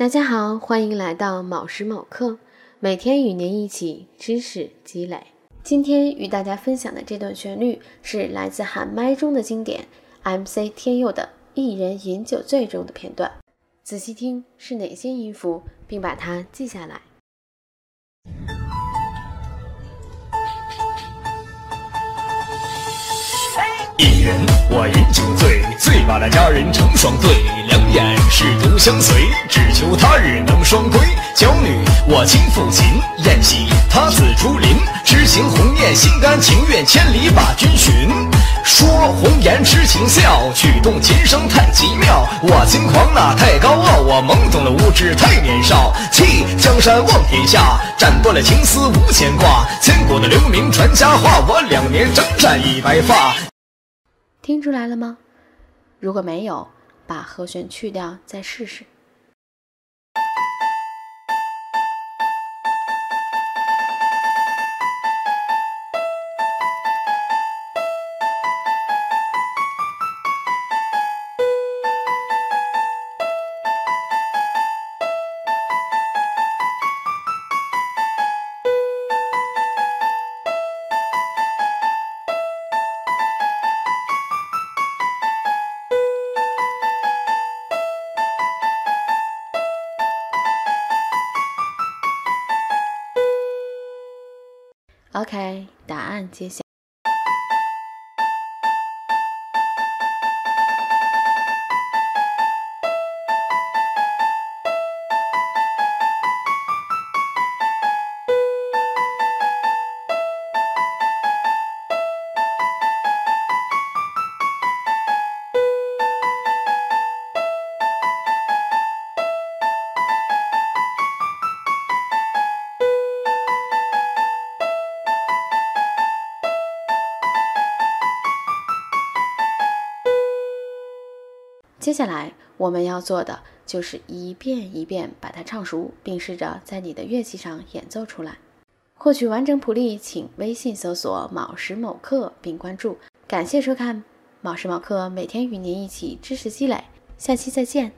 大家好，欢迎来到某时某刻，每天与您一起知识积累。今天与大家分享的这段旋律是来自喊麦中的经典 MC 天佑的《一人饮酒醉》中的片段。仔细听是哪些音符，并把它记下来。一人我饮酒醉，那佳人成双对，两眼是独相随，只求他日能双归。娇女我亲抚琴，宴席他自竹林，痴情鸿雁心甘情愿千里把君寻。说红颜痴情笑，曲动琴声太奇妙。我轻狂那太高傲，我懵懂了无知太年少。弃江山望天下，斩断了情丝无牵挂。千古的留名传佳话，我两年征战已白发。听出来了吗？如果没有，把和弦去掉，再试试。OK，答案揭晓。接下来我们要做的就是一遍一遍把它唱熟，并试着在你的乐器上演奏出来。获取完整谱例，请微信搜索“卯时某刻”并关注。感谢收看“卯时某刻”，每天与您一起知识积累。下期再见。